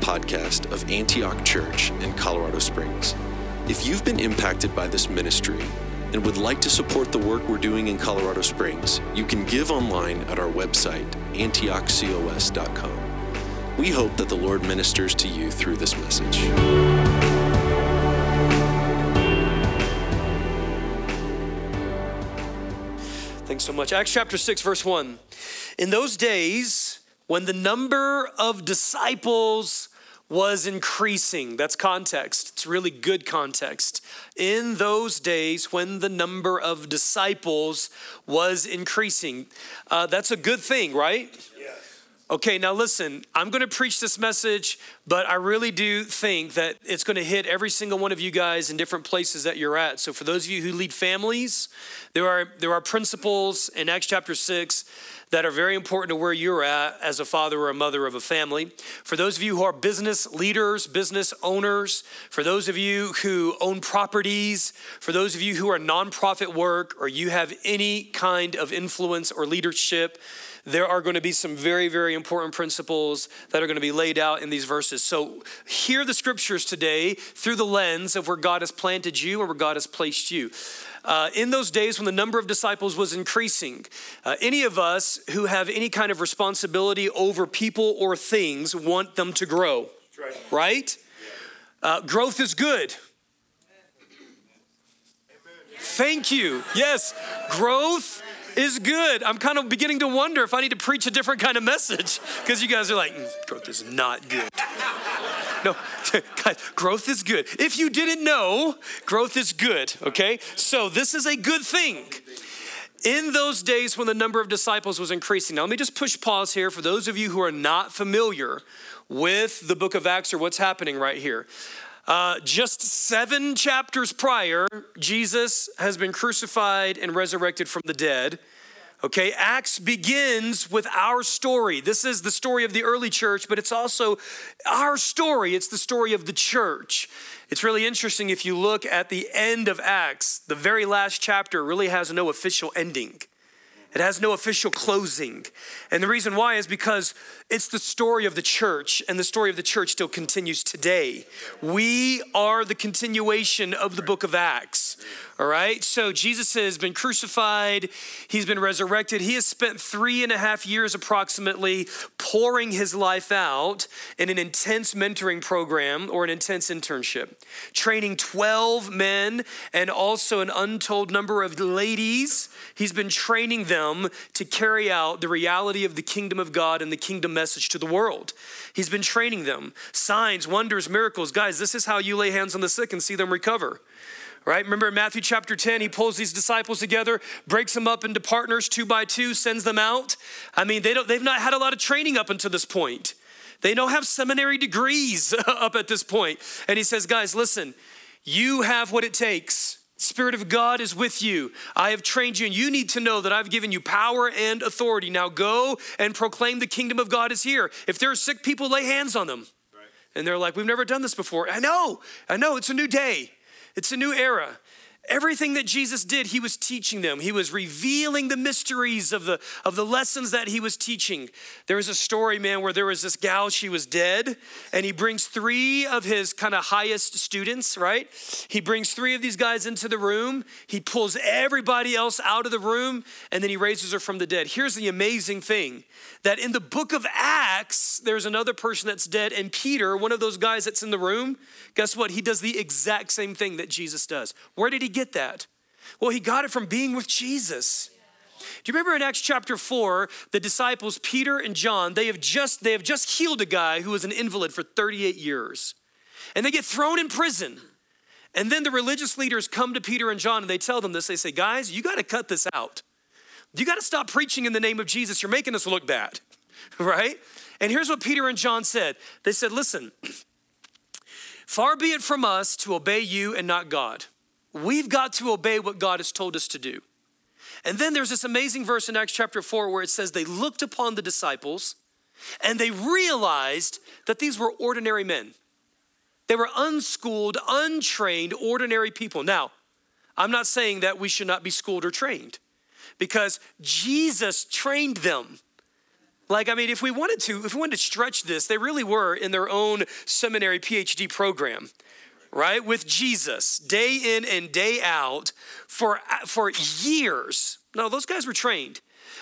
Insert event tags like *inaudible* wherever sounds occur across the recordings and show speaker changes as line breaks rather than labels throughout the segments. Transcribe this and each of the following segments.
podcast of Antioch Church in Colorado Springs. If you've been impacted by this ministry and would like to support the work we're doing in Colorado Springs, you can give online at our website, antiochcos.com. We hope that the Lord ministers to you through this message.
Thanks so much. Acts chapter 6, verse 1. In those days, when the number of disciples was increasing, that's context. It's really good context. In those days, when the number of disciples was increasing, uh, that's a good thing, right? Yes. Okay, now listen, I'm going to preach this message, but I really do think that it's going to hit every single one of you guys in different places that you're at. So for those of you who lead families, there are there are principles in Acts chapter 6 that are very important to where you're at as a father or a mother of a family. For those of you who are business leaders, business owners, for those of you who own properties, for those of you who are nonprofit work or you have any kind of influence or leadership, there are going to be some very, very important principles that are going to be laid out in these verses. So, hear the scriptures today through the lens of where God has planted you or where God has placed you. Uh, in those days when the number of disciples was increasing, uh, any of us who have any kind of responsibility over people or things want them to grow, right? right? Uh, growth is good. Thank you. Yes, growth is good. I'm kind of beginning to wonder if I need to preach a different kind of message because you guys are like, mm, growth is not good. *laughs* No, *laughs* growth is good. If you didn't know, growth is good, okay? So this is a good thing. In those days when the number of disciples was increasing, now let me just push pause here for those of you who are not familiar with the book of Acts or what's happening right here. Uh, just seven chapters prior, Jesus has been crucified and resurrected from the dead. Okay, Acts begins with our story. This is the story of the early church, but it's also our story. It's the story of the church. It's really interesting if you look at the end of Acts, the very last chapter really has no official ending. It has no official closing. And the reason why is because it's the story of the church, and the story of the church still continues today. We are the continuation of the book of Acts. All right, so Jesus has been crucified, he's been resurrected. He has spent three and a half years approximately pouring his life out in an intense mentoring program or an intense internship, training 12 men and also an untold number of ladies. He's been training them to carry out the reality of the kingdom of God and the kingdom message to the world. He's been training them. Signs, wonders, miracles. Guys, this is how you lay hands on the sick and see them recover right? Remember in Matthew chapter 10, he pulls these disciples together, breaks them up into partners two by two, sends them out. I mean, they don't, they've not had a lot of training up until this point. They don't have seminary degrees *laughs* up at this point. And he says, guys, listen, you have what it takes. Spirit of God is with you. I have trained you, and you need to know that I've given you power and authority. Now go and proclaim the kingdom of God is here. If there are sick people, lay hands on them. Right. And they're like, We've never done this before. I know, I know, it's a new day. It's a new era. Everything that Jesus did, he was teaching them. He was revealing the mysteries of the, of the lessons that he was teaching. There was a story, man, where there was this gal, she was dead, and he brings three of his kind of highest students, right? He brings three of these guys into the room. He pulls everybody else out of the room, and then he raises her from the dead. Here's the amazing thing that in the book of Acts, there's another person that's dead, and Peter, one of those guys that's in the room, guess what? He does the exact same thing that Jesus does. Where did he get that? Well, he got it from being with Jesus. Do you remember in Acts chapter 4, the disciples Peter and John, they have just they have just healed a guy who was an invalid for 38 years. And they get thrown in prison. And then the religious leaders come to Peter and John and they tell them this. They say, "Guys, you got to cut this out. You got to stop preaching in the name of Jesus. You're making us look bad." *laughs* right? And here's what Peter and John said. They said, "Listen, *clears throat* far be it from us to obey you and not God." We've got to obey what God has told us to do. And then there's this amazing verse in Acts chapter 4 where it says they looked upon the disciples and they realized that these were ordinary men. They were unschooled, untrained, ordinary people. Now, I'm not saying that we should not be schooled or trained because Jesus trained them. Like, I mean, if we wanted to, if we wanted to stretch this, they really were in their own seminary PhD program, right? With Jesus, day in and day out for, for years. No, those guys were trained.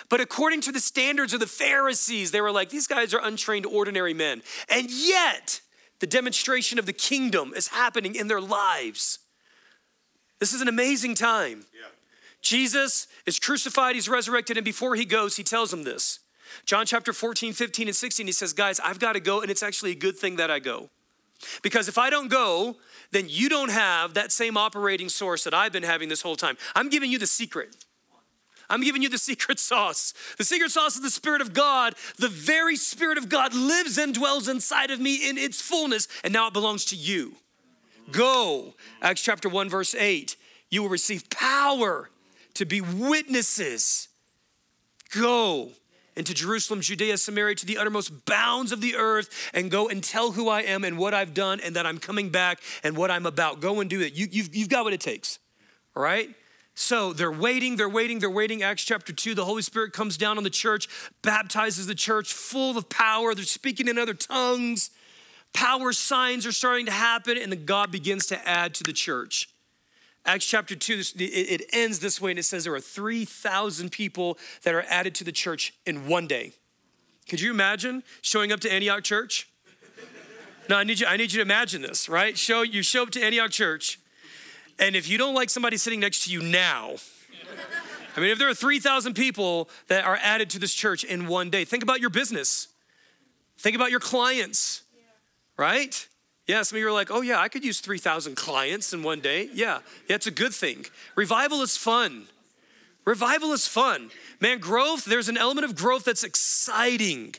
But according to the standards of the Pharisees, they were like, these guys are untrained, ordinary men. And yet, the demonstration of the kingdom is happening in their lives. This is an amazing time. Yeah. Jesus is crucified, he's resurrected, and before he goes, he tells them this. John chapter 14, 15, and 16, he says, Guys, I've got to go, and it's actually a good thing that I go. Because if I don't go, then you don't have that same operating source that I've been having this whole time. I'm giving you the secret. I'm giving you the secret sauce. The secret sauce is the Spirit of God. The very Spirit of God lives and dwells inside of me in its fullness, and now it belongs to you. Go, Acts chapter 1, verse 8. You will receive power to be witnesses. Go into Jerusalem, Judea, Samaria, to the uttermost bounds of the earth, and go and tell who I am and what I've done, and that I'm coming back and what I'm about. Go and do it. You, you've, you've got what it takes, all right? So they're waiting, they're waiting, they're waiting. Acts chapter 2, the Holy Spirit comes down on the church, baptizes the church full of power. They're speaking in other tongues. Power signs are starting to happen, and then God begins to add to the church. Acts chapter 2, it ends this way, and it says there are 3,000 people that are added to the church in one day. Could you imagine showing up to Antioch Church? No, I need you, I need you to imagine this, right? Show, you show up to Antioch Church and if you don't like somebody sitting next to you now, I mean, if there are 3,000 people that are added to this church in one day, think about your business. Think about your clients, right? Yeah, some of you are like, oh, yeah, I could use 3,000 clients in one day. Yeah, it's a good thing. Revival is fun. Revival is fun. Man, growth, there's an element of growth that's exciting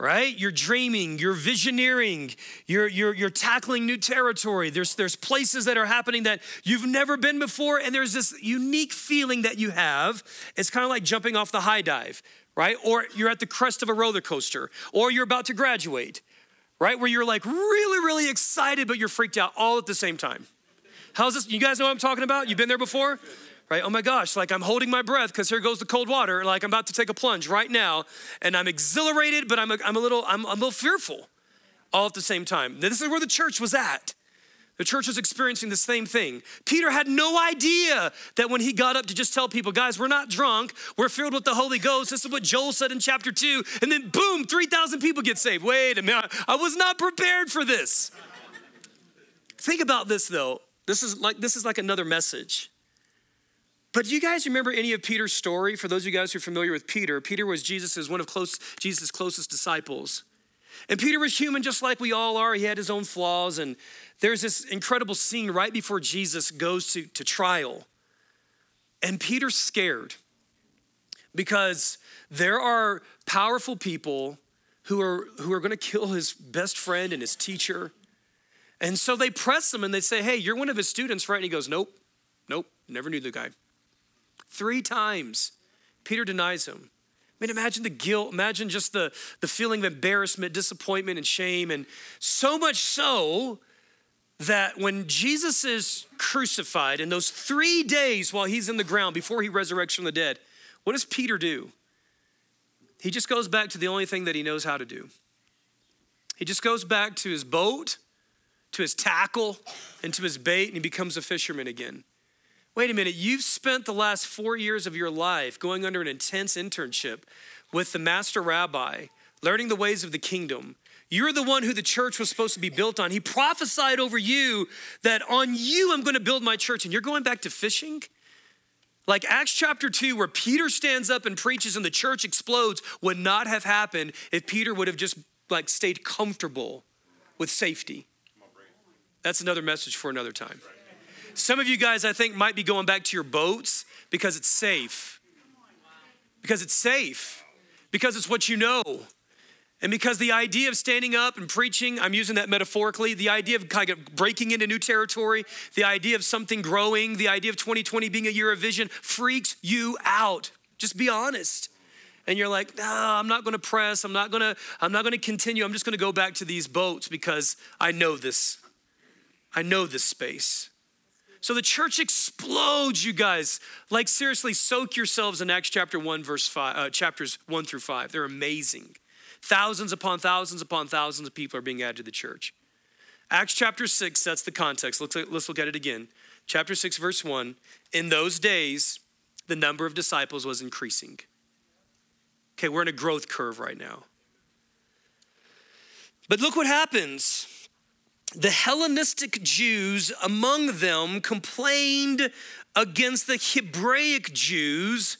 right? You're dreaming, you're visioneering, you're, you're, you're tackling new territory. There's, there's places that are happening that you've never been before, and there's this unique feeling that you have. It's kind of like jumping off the high dive, right? Or you're at the crest of a roller coaster, or you're about to graduate, right? Where you're like really, really excited, but you're freaked out all at the same time. How's this? You guys know what I'm talking about? You've been there before? right? Oh my gosh, like I'm holding my breath because here goes the cold water. Like I'm about to take a plunge right now, and I'm exhilarated, but I'm a, I'm a little I'm, I'm a little fearful, all at the same time. This is where the church was at. The church was experiencing the same thing. Peter had no idea that when he got up to just tell people, guys, we're not drunk, we're filled with the Holy Ghost. This is what Joel said in chapter two. And then, boom, 3,000 people get saved. Wait a minute, I was not prepared for this. Think about this though. This is like this is like another message. But do you guys remember any of Peter's story? For those of you guys who are familiar with Peter, Peter was Jesus' one of close, Jesus' closest disciples. And Peter was human just like we all are. He had his own flaws. And there's this incredible scene right before Jesus goes to, to trial. And Peter's scared because there are powerful people who are, who are going to kill his best friend and his teacher. And so they press him and they say, Hey, you're one of his students, right? And he goes, Nope, nope, never knew the guy. Three times, Peter denies him. I mean, imagine the guilt, imagine just the, the feeling of embarrassment, disappointment, and shame. And so much so that when Jesus is crucified in those three days while he's in the ground before he resurrects from the dead, what does Peter do? He just goes back to the only thing that he knows how to do. He just goes back to his boat, to his tackle, and to his bait, and he becomes a fisherman again. Wait a minute, you've spent the last four years of your life going under an intense internship with the master rabbi, learning the ways of the kingdom. You're the one who the church was supposed to be built on. He prophesied over you that on you I'm going to build my church, and you're going back to fishing? Like Acts chapter 2, where Peter stands up and preaches and the church explodes, would not have happened if Peter would have just like stayed comfortable with safety. That's another message for another time. Some of you guys, I think, might be going back to your boats because it's safe. Because it's safe. Because it's what you know. And because the idea of standing up and preaching, I'm using that metaphorically, the idea of kind of breaking into new territory, the idea of something growing, the idea of 2020 being a year of vision freaks you out. Just be honest. And you're like, no, I'm not gonna press, I'm not gonna, I'm not gonna continue, I'm just gonna go back to these boats because I know this. I know this space. So the church explodes, you guys. Like seriously, soak yourselves in Acts chapter 1, verse 5, uh, chapters 1 through 5. They're amazing. thousands upon thousands upon thousands of people are being added to the church. Acts chapter 6 sets the context. Let's, let's look at it again. Chapter 6, verse 1. In those days, the number of disciples was increasing. Okay, we're in a growth curve right now. But look what happens. The Hellenistic Jews among them complained against the Hebraic Jews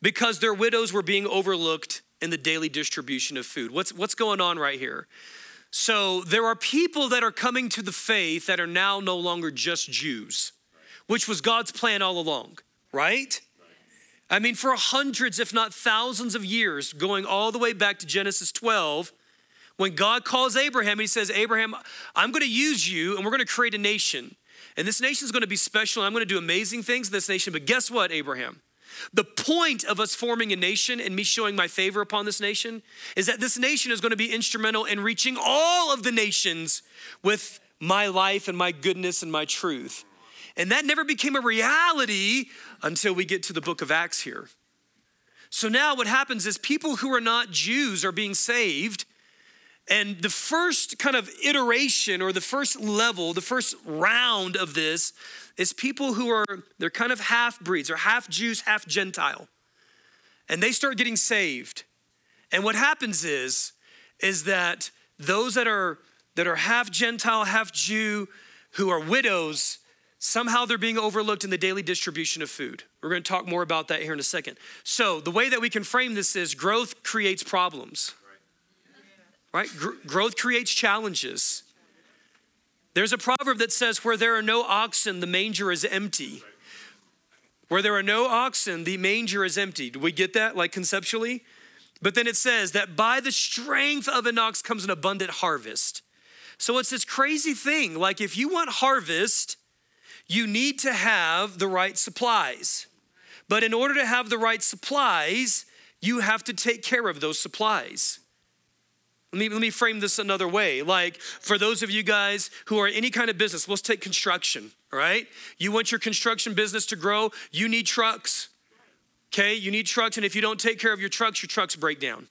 because their widows were being overlooked in the daily distribution of food. What's, what's going on right here? So there are people that are coming to the faith that are now no longer just Jews, which was God's plan all along, right? I mean, for hundreds, if not thousands of years, going all the way back to Genesis 12, when God calls Abraham, he says, Abraham, I'm going to use you and we're going to create a nation. And this nation is going to be special. I'm going to do amazing things in this nation. But guess what, Abraham? The point of us forming a nation and me showing my favor upon this nation is that this nation is going to be instrumental in reaching all of the nations with my life and my goodness and my truth. And that never became a reality until we get to the book of Acts here. So now what happens is people who are not Jews are being saved. And the first kind of iteration or the first level, the first round of this is people who are, they're kind of half breeds or half Jews, half Gentile. And they start getting saved. And what happens is, is that those that are that are half Gentile, half Jew, who are widows, somehow they're being overlooked in the daily distribution of food. We're going to talk more about that here in a second. So, the way that we can frame this is growth creates problems. Right? Gr- growth creates challenges. There's a proverb that says, Where there are no oxen, the manger is empty. Where there are no oxen, the manger is empty. Do we get that, like conceptually? But then it says that by the strength of an ox comes an abundant harvest. So it's this crazy thing. Like, if you want harvest, you need to have the right supplies. But in order to have the right supplies, you have to take care of those supplies. Let me, let me frame this another way. Like, for those of you guys who are any kind of business, let's take construction, right? You want your construction business to grow, you need trucks, okay? You need trucks, and if you don't take care of your trucks, your trucks break down.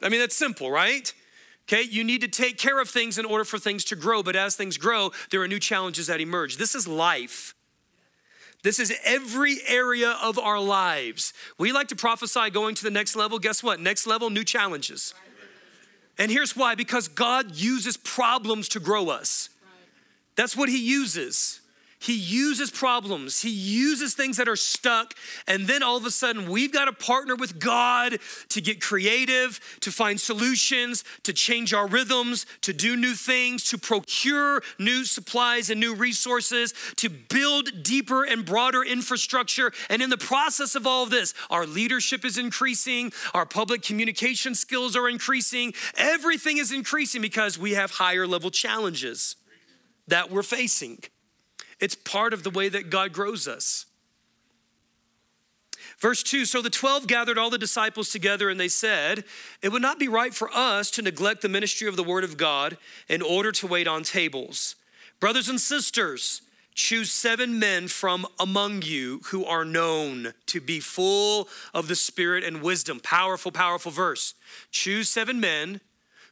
I mean, that's simple, right? Okay, you need to take care of things in order for things to grow, but as things grow, there are new challenges that emerge. This is life. This is every area of our lives. We like to prophesy going to the next level. Guess what? Next level, new challenges. And here's why because God uses problems to grow us. That's what He uses. He uses problems, He uses things that are stuck, and then all of a sudden we've got to partner with God to get creative, to find solutions, to change our rhythms, to do new things, to procure new supplies and new resources, to build deeper and broader infrastructure. And in the process of all of this, our leadership is increasing, our public communication skills are increasing, everything is increasing because we have higher level challenges that we're facing. It's part of the way that God grows us. Verse 2 So the 12 gathered all the disciples together, and they said, It would not be right for us to neglect the ministry of the word of God in order to wait on tables. Brothers and sisters, choose seven men from among you who are known to be full of the Spirit and wisdom. Powerful, powerful verse. Choose seven men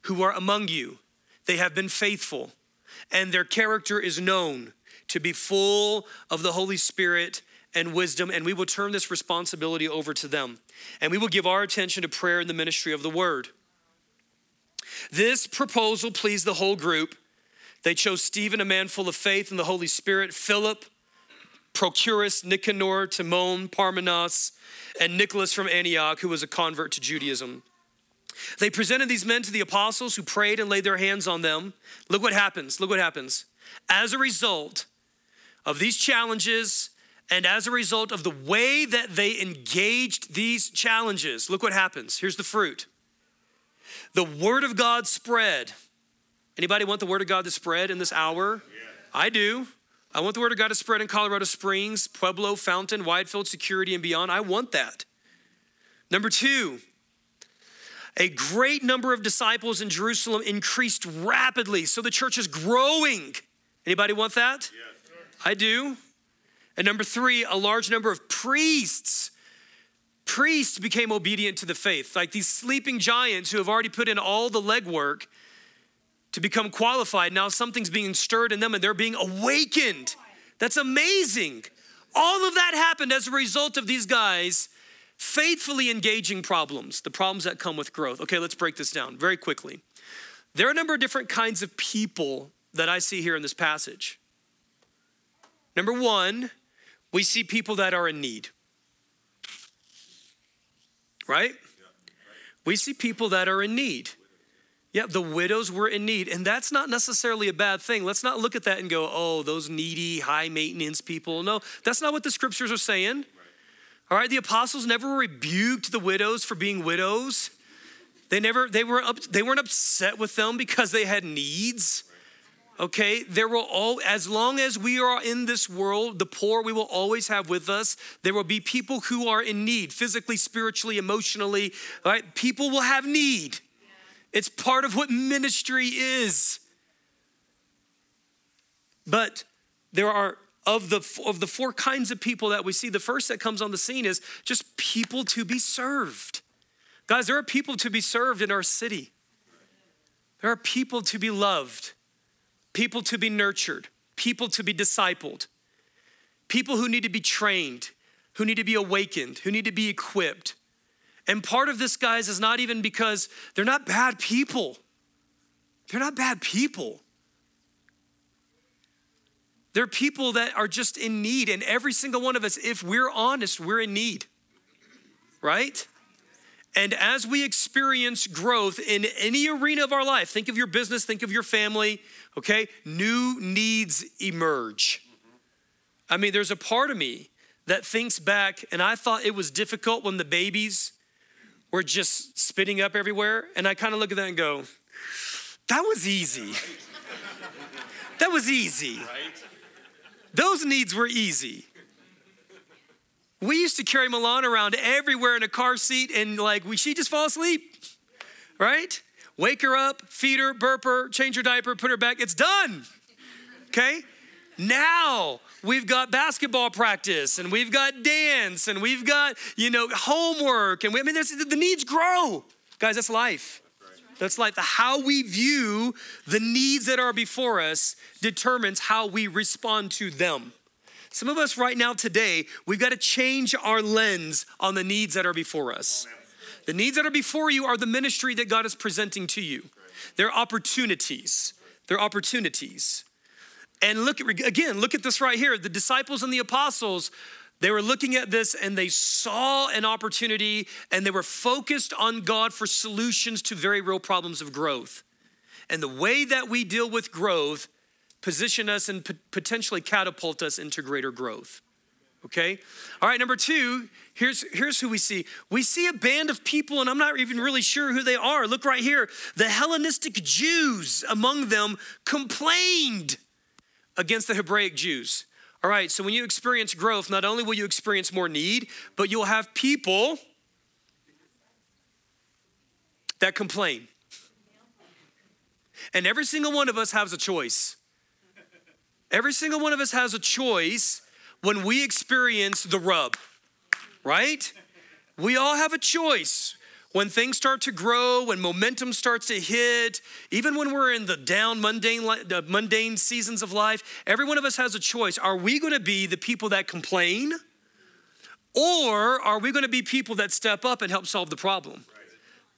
who are among you. They have been faithful, and their character is known to be full of the Holy Spirit and wisdom, and we will turn this responsibility over to them. And we will give our attention to prayer and the ministry of the word. This proposal pleased the whole group. They chose Stephen, a man full of faith and the Holy Spirit, Philip, Procorus, Nicanor, Timon, Parmenas, and Nicholas from Antioch, who was a convert to Judaism. They presented these men to the apostles who prayed and laid their hands on them. Look what happens. Look what happens. As a result, of these challenges and as a result of the way that they engaged these challenges, look what happens. Here's the fruit. The word of God spread. Anybody want the word of God to spread in this hour? I do. I want the word of God to spread in Colorado Springs, Pueblo, Fountain, Widefield, Security, and beyond. I want that. Number two, a great number of disciples in Jerusalem increased rapidly. So the church is growing. Anybody want that? I do. And number three, a large number of priests Priests became obedient to the faith, like these sleeping giants who have already put in all the legwork to become qualified. Now something's being stirred in them and they're being awakened. That's amazing. All of that happened as a result of these guys faithfully engaging problems, the problems that come with growth. Okay, let's break this down very quickly. There are a number of different kinds of people that I see here in this passage. Number one, we see people that are in need. Right? We see people that are in need. Yeah, the widows were in need, and that's not necessarily a bad thing. Let's not look at that and go, oh, those needy, high maintenance people. No, that's not what the scriptures are saying. All right, the apostles never rebuked the widows for being widows. They never they were up, they weren't upset with them because they had needs. Okay, there will all as long as we are in this world, the poor we will always have with us. There will be people who are in need, physically, spiritually, emotionally. right people will have need. It's part of what ministry is. But there are of the of the four kinds of people that we see, the first that comes on the scene is just people to be served. Guys, there are people to be served in our city. There are people to be loved, people to be nurtured, people to be discipled, people who need to be trained, who need to be awakened, who need to be equipped. And part of this, guys, is not even because they're not bad people. They're not bad people. They're people that are just in need, and every single one of us, if we're honest, we're in need, right? And as we experience growth in any arena of our life, think of your business, think of your family, okay? New needs emerge. I mean, there's a part of me that thinks back, and I thought it was difficult when the babies were just spitting up everywhere. And I kind of look at that and go, that was easy. that was easy. Those needs were easy. We used to carry Milan around everywhere in a car seat, and like, we, she just fall asleep, right? Wake her up, feed her, burp her, change her diaper, put her back. It's done. Okay? Now we've got basketball practice and we've got dance and we've got, you know, homework. And we, I mean, the needs grow. Guys, that's life. That's life. How we view the needs that are before us determines how we respond to them. Some of us right now today, we've got to change our lens on the needs that are before us. The needs that are before you are the ministry that God is presenting to you. They're opportunities. They're opportunities. And look at, again, look at this right here. The disciples and the apostles, they were looking at this and they saw an opportunity and they were focused on God for solutions to very real problems of growth. And the way that we deal with growth position us and potentially catapult us into greater growth. Okay? All right, number two, here's, here's who we see. We see a band of people, and I'm not even really sure who they are. Look right here. The Hellenistic Jews among them complained against the Hebraic Jews. All right, so when you experience growth, not only will you experience more need, but you'll have people that complain. And every single one of us has a choice. Every single one of us has a choice when we experience the rub, right? We all have a choice when things start to grow, when momentum starts to hit, even when we're in the down, mundane, the mundane seasons of life, every one of us has a choice. Are we going to be the people that complain? Or are we going to be people that step up and help solve the problem?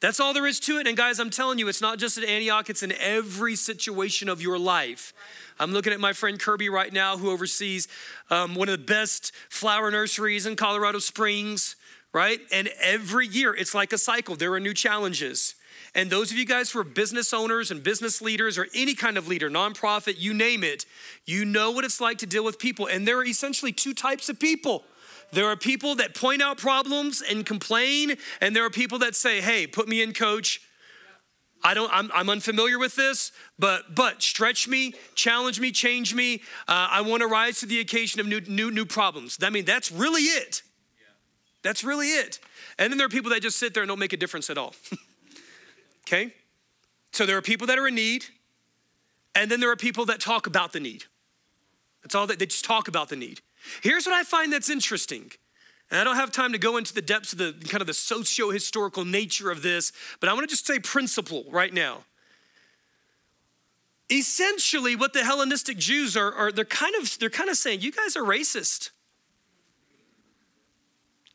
That's all there is to it. And guys, I'm telling you, it's not just at Antioch, it's in every situation of your life. I'm looking at my friend Kirby right now, who oversees um, one of the best flower nurseries in Colorado Springs right? And every year it's like a cycle, there are new challenges. And those of you guys who are business owners and business leaders or any kind of leader, nonprofit, you name it, you know what it's like to deal with people. And there are essentially two types of people. There are people that point out problems and complain, and there are people that say, "Hey, put me in, coach. I don't. I'm, I'm unfamiliar with this, but but stretch me, challenge me, change me. Uh, I want to rise to the occasion of new new new problems. I mean, that's really it. That's really it. And then there are people that just sit there and don't make a difference at all. *laughs* okay? So there are people that are in need, and then there are people that talk about the need. That's all that they just talk about the need. Here's what I find that's interesting. And I don't have time to go into the depths of the kind of the socio historical nature of this, but I want to just say principle right now. Essentially, what the Hellenistic Jews are, are they're kind of they're kind of saying, you guys are racist.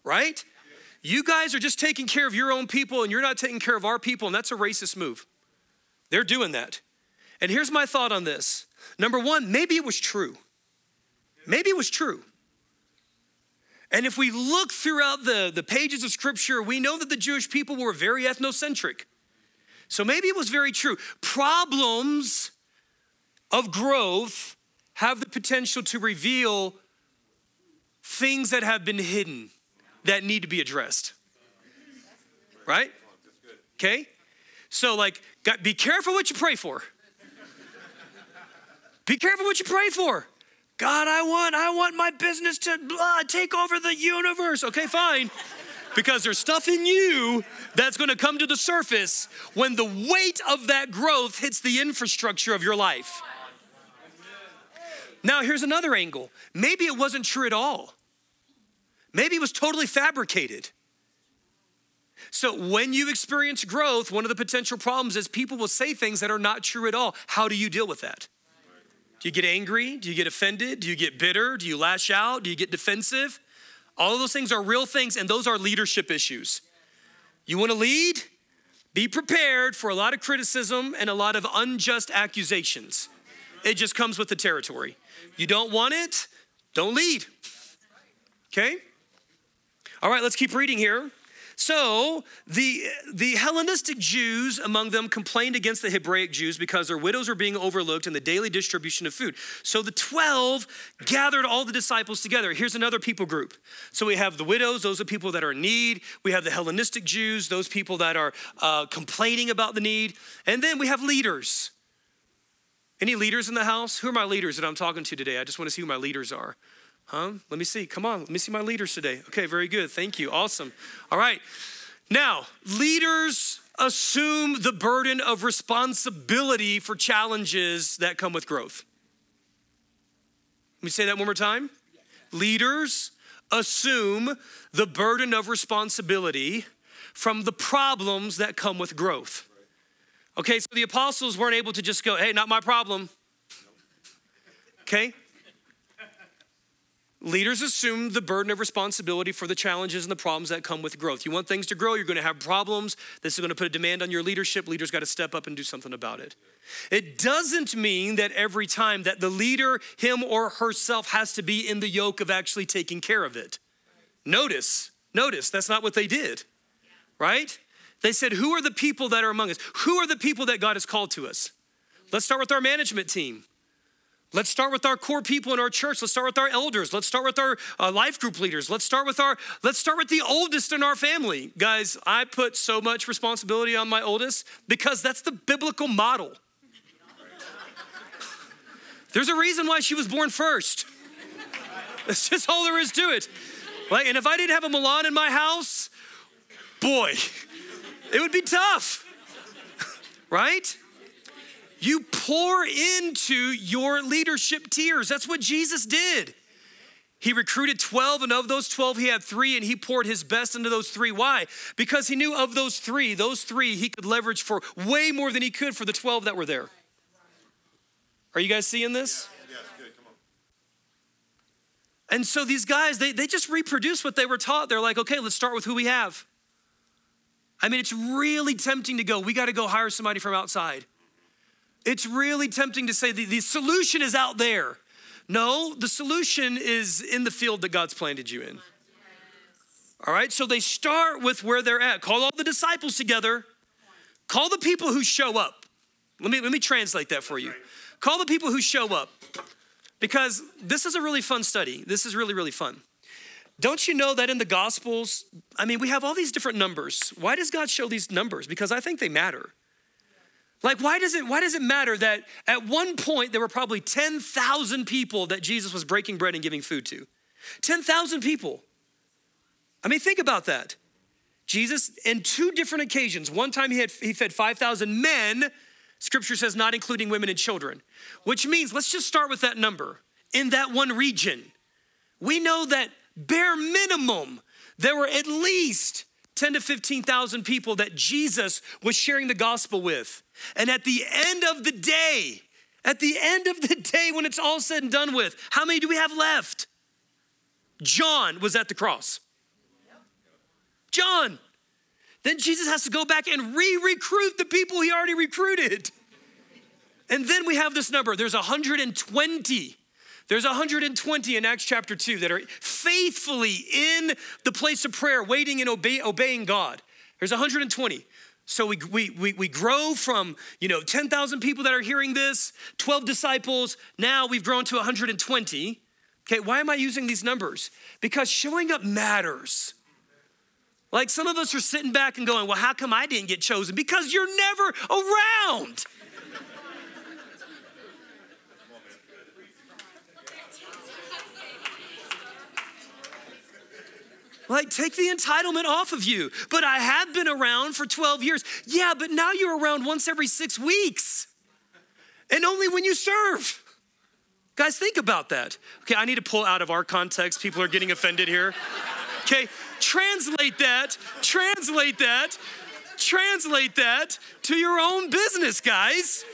Right? You guys are just taking care of your own people and you're not taking care of our people, and that's a racist move. They're doing that. And here's my thought on this. Number one, maybe it was true. Maybe it was true. And if we look throughout the, the pages of scripture, we know that the Jewish people were very ethnocentric. So maybe it was very true. Problems of growth have the potential to reveal things that have been hidden that need to be addressed. Right? Okay? So, like, be careful what you pray for. *laughs* Be careful what you pray for. God, I want, I want my business to blah, take over the universe. Okay, fine. Because there's stuff in you that's gonna come to the surface when the weight of that growth hits the infrastructure of your life. Now, here's another angle. Maybe it wasn't true at all. Maybe it was totally fabricated. So, when you experience growth, one of the potential problems is people will say things that are not true at all. How do you deal with that? Do you get angry? Do you get offended? Do you get bitter? Do you lash out? Do you get defensive? All of those things are real things, and those are leadership issues. You want to lead? Be prepared for a lot of criticism and a lot of unjust accusations. It just comes with the territory. You don't want it? Don't lead. Okay? All right, let's keep reading here. So the, the Hellenistic Jews among them complained against the Hebraic Jews because their widows were being overlooked in the daily distribution of food. So the 12 gathered all the disciples together. Here's another people group. So we have the widows, those are people that are in need. We have the Hellenistic Jews, those people that are uh, complaining about the need. And then we have leaders. Any leaders in the house? Who are my leaders that I'm talking to today? I just want to see who my leaders are. Huh? Let me see. Come on. Let me see my leaders today. Okay, very good. Thank you. Awesome. All right. Now, leaders assume the burden of responsibility for challenges that come with growth. Let me say that one more time. Leaders assume the burden of responsibility from the problems that come with growth. Okay, so the apostles weren't able to just go, hey, not my problem. Okay? Leaders assume the burden of responsibility for the challenges and the problems that come with growth. You want things to grow, you're going to have problems. This is going to put a demand on your leadership. Leaders got to step up and do something about it. It doesn't mean that every time that the leader, him or herself, has to be in the yoke of actually taking care of it. Notice, notice, that's not what they did, right? They said, Who are the people that are among us? Who are the people that God has called to us? Let's start with our management team. Let's start with our core people in our church. Let's start with our elders. Let's start with our uh, life group leaders. Let's start with our let's start with the oldest in our family. Guys, I put so much responsibility on my oldest because that's the biblical model. There's a reason why she was born first. That's just all there is to it. Like, and if I didn't have a Milan in my house, boy, it would be tough. *laughs* right? You pour into your leadership tiers. That's what Jesus did. He recruited 12, and of those 12, he had three, and he poured his best into those three. Why? Because he knew of those three, those three he could leverage for way more than he could for the 12 that were there. Are you guys seeing this? And so these guys, they, they just reproduce what they were taught. They're like, okay, let's start with who we have. I mean, it's really tempting to go, we got to go hire somebody from outside. It's really tempting to say the, the solution is out there. No, the solution is in the field that God's planted you in. All right, so they start with where they're at. Call all the disciples together. Call the people who show up. Let me, let me translate that for you. Call the people who show up because this is a really fun study. This is really, really fun. Don't you know that in the Gospels, I mean, we have all these different numbers. Why does God show these numbers? Because I think they matter. Like, why does it why does it matter that at one point there were probably 10,000 people that Jesus was breaking bread and giving food to? 10,000 people. I mean, think about that. Jesus, in two different occasions, one time he had he fed 5,000 men, scripture says not including women and children, which means let's just start with that number. In that one region, we know that bare minimum, there were at least 10 to 15,000 people that Jesus was sharing the gospel with. And at the end of the day, at the end of the day, when it's all said and done with, how many do we have left? John was at the cross. John. Then Jesus has to go back and re recruit the people he already recruited. And then we have this number there's 120. There's 120 in Acts chapter 2 that are faithfully in the place of prayer, waiting and obey, obeying God. There's 120. So we, we, we, we grow from, you know, 10,000 people that are hearing this, 12 disciples. Now we've grown to 120. Okay, why am I using these numbers? Because showing up matters. Like some of us are sitting back and going, well, how come I didn't get chosen? Because you're never around. Like, take the entitlement off of you. But I have been around for 12 years. Yeah, but now you're around once every six weeks, and only when you serve. Guys, think about that. Okay, I need to pull out of our context. People are getting offended here. Okay, translate that, translate that, translate that to your own business, guys.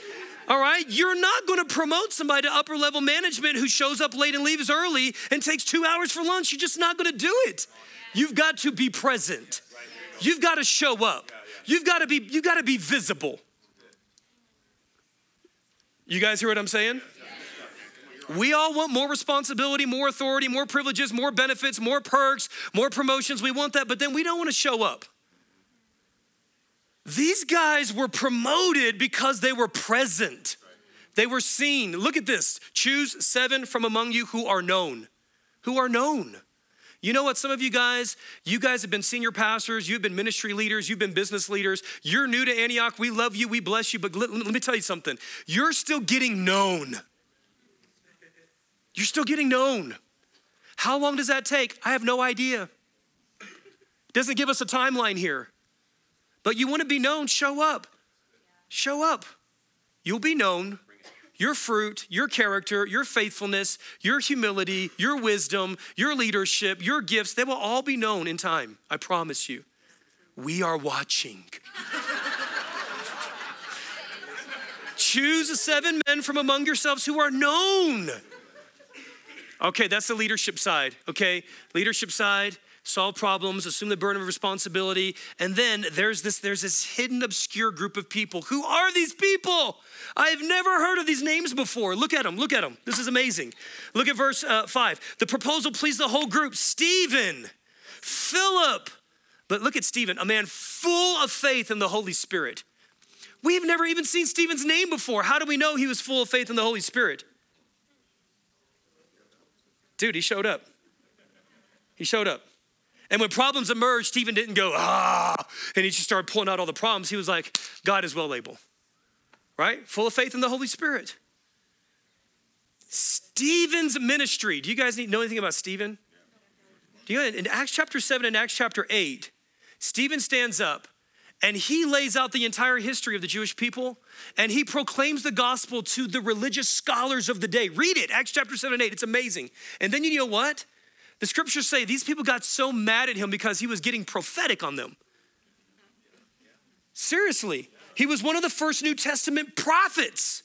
All right, you're not to promote somebody to upper level management who shows up late and leaves early and takes two hours for lunch. You're just not to do it. You've got to be present. You've got to show up. You've got to be you've got to be visible. You guys hear what I'm saying? We all want more responsibility, more authority, more privileges, more benefits, more perks, more promotions. We want that, but then we don't want to show up. These guys were promoted because they were present. They were seen. Look at this. Choose seven from among you who are known. Who are known. You know what, some of you guys, you guys have been senior pastors, you've been ministry leaders, you've been business leaders, you're new to Antioch, we love you, we bless you, but let, let me tell you something. You're still getting known. You're still getting known. How long does that take? I have no idea. Doesn't give us a timeline here. But you want to be known, show up. Show up. You'll be known. Your fruit, your character, your faithfulness, your humility, your wisdom, your leadership, your gifts, they will all be known in time. I promise you. We are watching. Choose seven men from among yourselves who are known Okay, that's the leadership side, okay? Leadership side, solve problems, assume the burden of responsibility. And then there's this there's this hidden obscure group of people. Who are these people? I've never heard of these names before. Look at them, look at them. This is amazing. Look at verse uh, 5. The proposal pleased the whole group. Stephen, Philip, but look at Stephen, a man full of faith in the Holy Spirit. We've never even seen Stephen's name before. How do we know he was full of faith in the Holy Spirit? Dude, he showed up. He showed up. And when problems emerged, Stephen didn't go, ah, and he just started pulling out all the problems. He was like, God is well able, right? Full of faith in the Holy Spirit. Stephen's ministry. Do you guys know anything about Stephen? Do you know, in Acts chapter 7 and Acts chapter 8, Stephen stands up and he lays out the entire history of the Jewish people and he proclaims the gospel to the religious scholars of the day. Read it, Acts chapter 7 and 8. It's amazing. And then you know what? The scriptures say these people got so mad at him because he was getting prophetic on them. Seriously, he was one of the first New Testament prophets.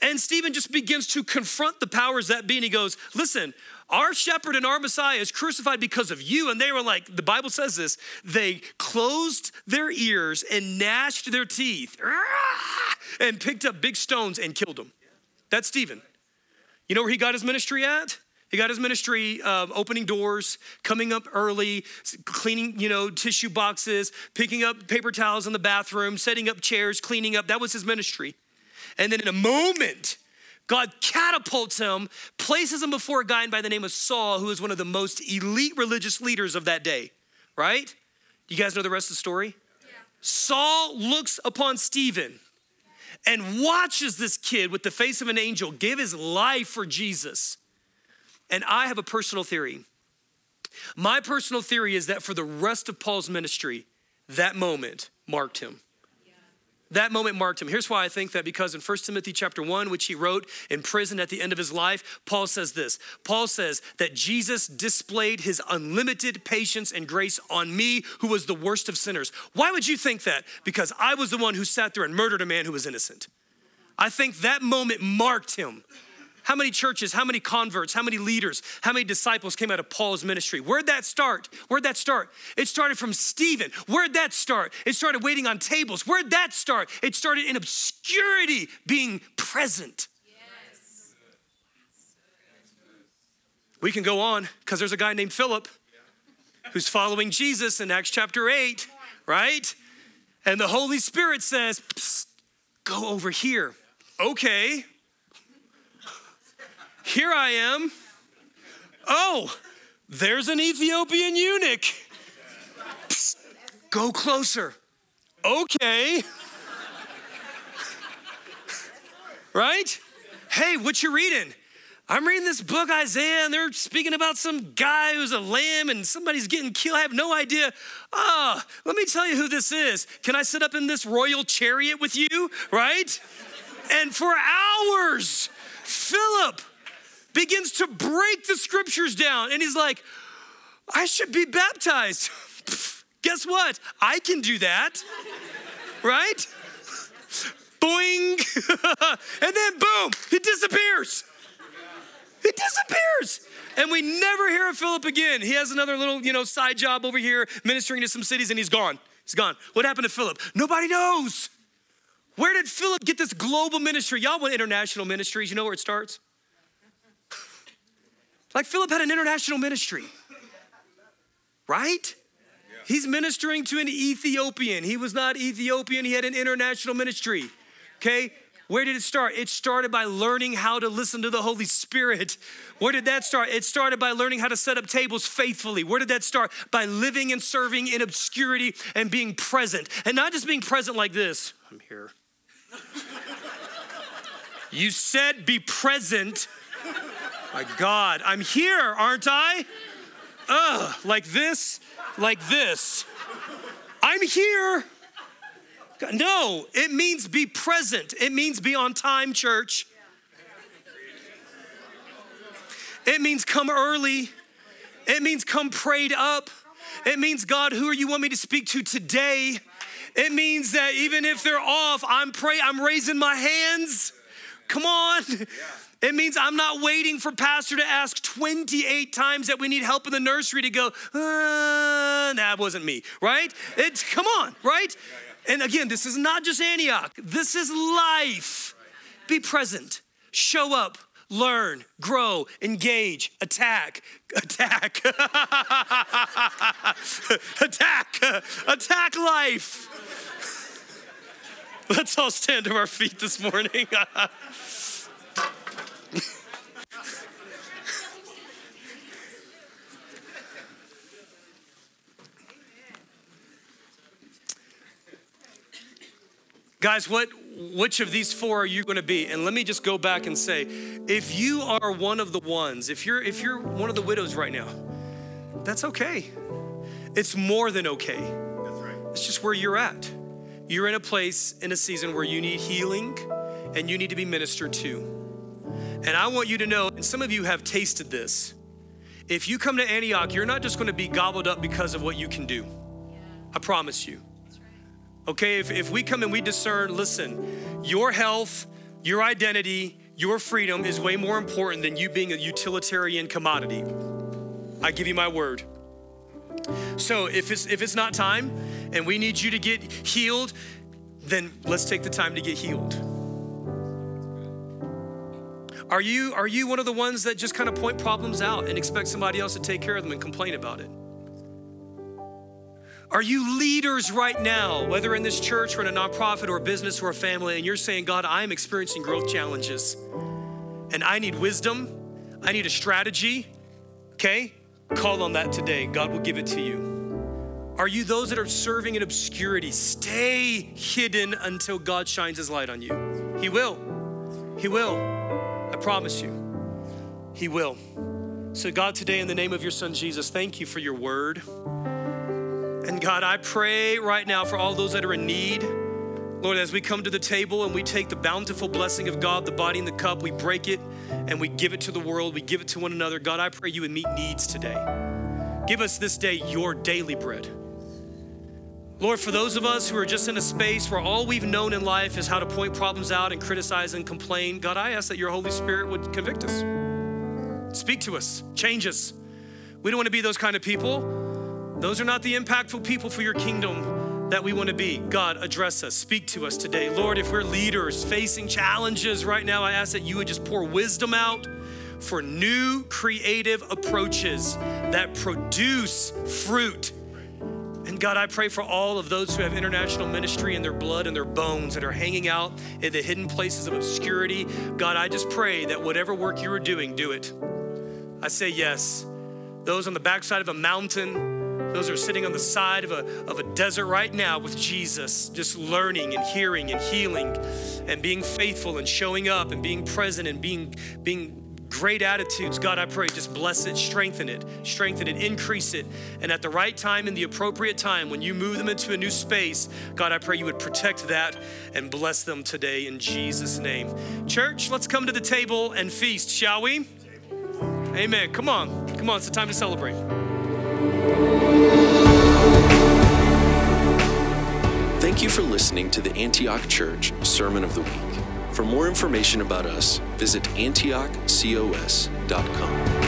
And Stephen just begins to confront the powers that be. And he goes, Listen, our shepherd and our Messiah is crucified because of you. And they were like, the Bible says this, they closed their ears and gnashed their teeth and picked up big stones and killed him. That's Stephen. You know where he got his ministry at? He got his ministry uh, opening doors, coming up early, cleaning, you know, tissue boxes, picking up paper towels in the bathroom, setting up chairs, cleaning up. That was his ministry. And then in a moment, God catapults him, places him before a guy by the name of Saul, who is one of the most elite religious leaders of that day, right? You guys know the rest of the story? Yeah. Saul looks upon Stephen and watches this kid with the face of an angel give his life for Jesus. And I have a personal theory. My personal theory is that for the rest of Paul's ministry, that moment marked him. That moment marked him. Here's why I think that because in 1 Timothy chapter 1, which he wrote in prison at the end of his life, Paul says this. Paul says that Jesus displayed his unlimited patience and grace on me, who was the worst of sinners. Why would you think that? Because I was the one who sat there and murdered a man who was innocent. I think that moment marked him. How many churches, how many converts, how many leaders, how many disciples came out of Paul's ministry? Where'd that start? Where'd that start? It started from Stephen. Where'd that start? It started waiting on tables. Where'd that start? It started in obscurity, being present. Yes. We can go on because there's a guy named Philip who's following Jesus in Acts chapter 8, right? And the Holy Spirit says, go over here. Okay, here I am. Oh, there's an Ethiopian eunuch. Psst, go closer. Okay. right? Hey, what you reading? I'm reading this book, Isaiah, and they're speaking about some guy who's a lamb and somebody's getting killed. I have no idea. Ah, oh, let me tell you who this is. Can I sit up in this royal chariot with you? Right? And for hours, Philip begins to break the scriptures down. And he's like, I should be baptized. *laughs* Guess what? I can do that, *laughs* right? *laughs* Boing. and then boom, he disappears. He disappears. And we never hear of Philip again. He has another little, you know, side job over here ministering to some cities and he's gone. He's gone. What happened to Philip? Nobody knows. Where did Philip get this global ministry? Y'all want international ministries? You know where it starts? Like Philip had an international ministry, right? He's ministering to an Ethiopian. He was not Ethiopian, he had an international ministry. Okay? Where did it start? It started by learning how to listen to the Holy Spirit. Where did that start? It started by learning how to set up tables faithfully. Where did that start? By living and serving in obscurity and being present. And not just being present like this I'm here. *laughs* you said be present my God, I'm here, aren't I? Ugh, like this, like this. I'm here. No, it means be present. It means be on time, church. It means come early. It means come prayed up. It means, God, who are you want me to speak to today? It means that even if they're off, I'm pray I'm raising my hands. Come on. It means I'm not waiting for pastor to ask 28 times that we need help in the nursery to go, uh, that wasn't me, right? It's come on, right? And again, this is not just Antioch. This is life. Be present. Show up. Learn, grow, engage, attack, attack, *laughs* attack, attack life. *laughs* Let's all stand to our feet this morning. *laughs* Guys, what which of these four are you going to be? And let me just go back and say, if you are one of the ones, if you're if you're one of the widows right now, that's okay. It's more than okay. That's right. It's just where you're at. You're in a place in a season where you need healing and you need to be ministered to. And I want you to know, and some of you have tasted this. If you come to Antioch, you're not just going to be gobbled up because of what you can do. I promise you. Okay, if, if we come and we discern, listen, your health, your identity, your freedom is way more important than you being a utilitarian commodity. I give you my word. So if it's if it's not time and we need you to get healed, then let's take the time to get healed. Are you are you one of the ones that just kind of point problems out and expect somebody else to take care of them and complain about it? Are you leaders right now, whether in this church or in a nonprofit or a business or a family, and you're saying, God, I am experiencing growth challenges and I need wisdom, I need a strategy? Okay, call on that today. God will give it to you. Are you those that are serving in obscurity? Stay hidden until God shines his light on you. He will. He will. I promise you. He will. So, God, today, in the name of your son Jesus, thank you for your word. And God, I pray right now for all those that are in need. Lord, as we come to the table and we take the bountiful blessing of God, the body and the cup, we break it and we give it to the world, we give it to one another. God, I pray you would meet needs today. Give us this day your daily bread. Lord, for those of us who are just in a space where all we've known in life is how to point problems out and criticize and complain, God, I ask that your Holy Spirit would convict us. Speak to us, change us. We don't want to be those kind of people. Those are not the impactful people for your kingdom that we want to be. God, address us, speak to us today. Lord, if we're leaders facing challenges right now, I ask that you would just pour wisdom out for new creative approaches that produce fruit. And God, I pray for all of those who have international ministry in their blood and their bones that are hanging out in the hidden places of obscurity. God, I just pray that whatever work you are doing, do it. I say yes. Those on the backside of a mountain, those are sitting on the side of a, of a desert right now with Jesus, just learning and hearing and healing and being faithful and showing up and being present and being, being great attitudes. God, I pray, just bless it, strengthen it, strengthen it, increase it. And at the right time, in the appropriate time, when you move them into a new space, God, I pray you would protect that and bless them today in Jesus' name. Church, let's come to the table and feast, shall we? Amen. Come on. Come on. It's the time to celebrate.
Thank you for listening to the Antioch Church Sermon of the Week. For more information about us, visit antiochcos.com.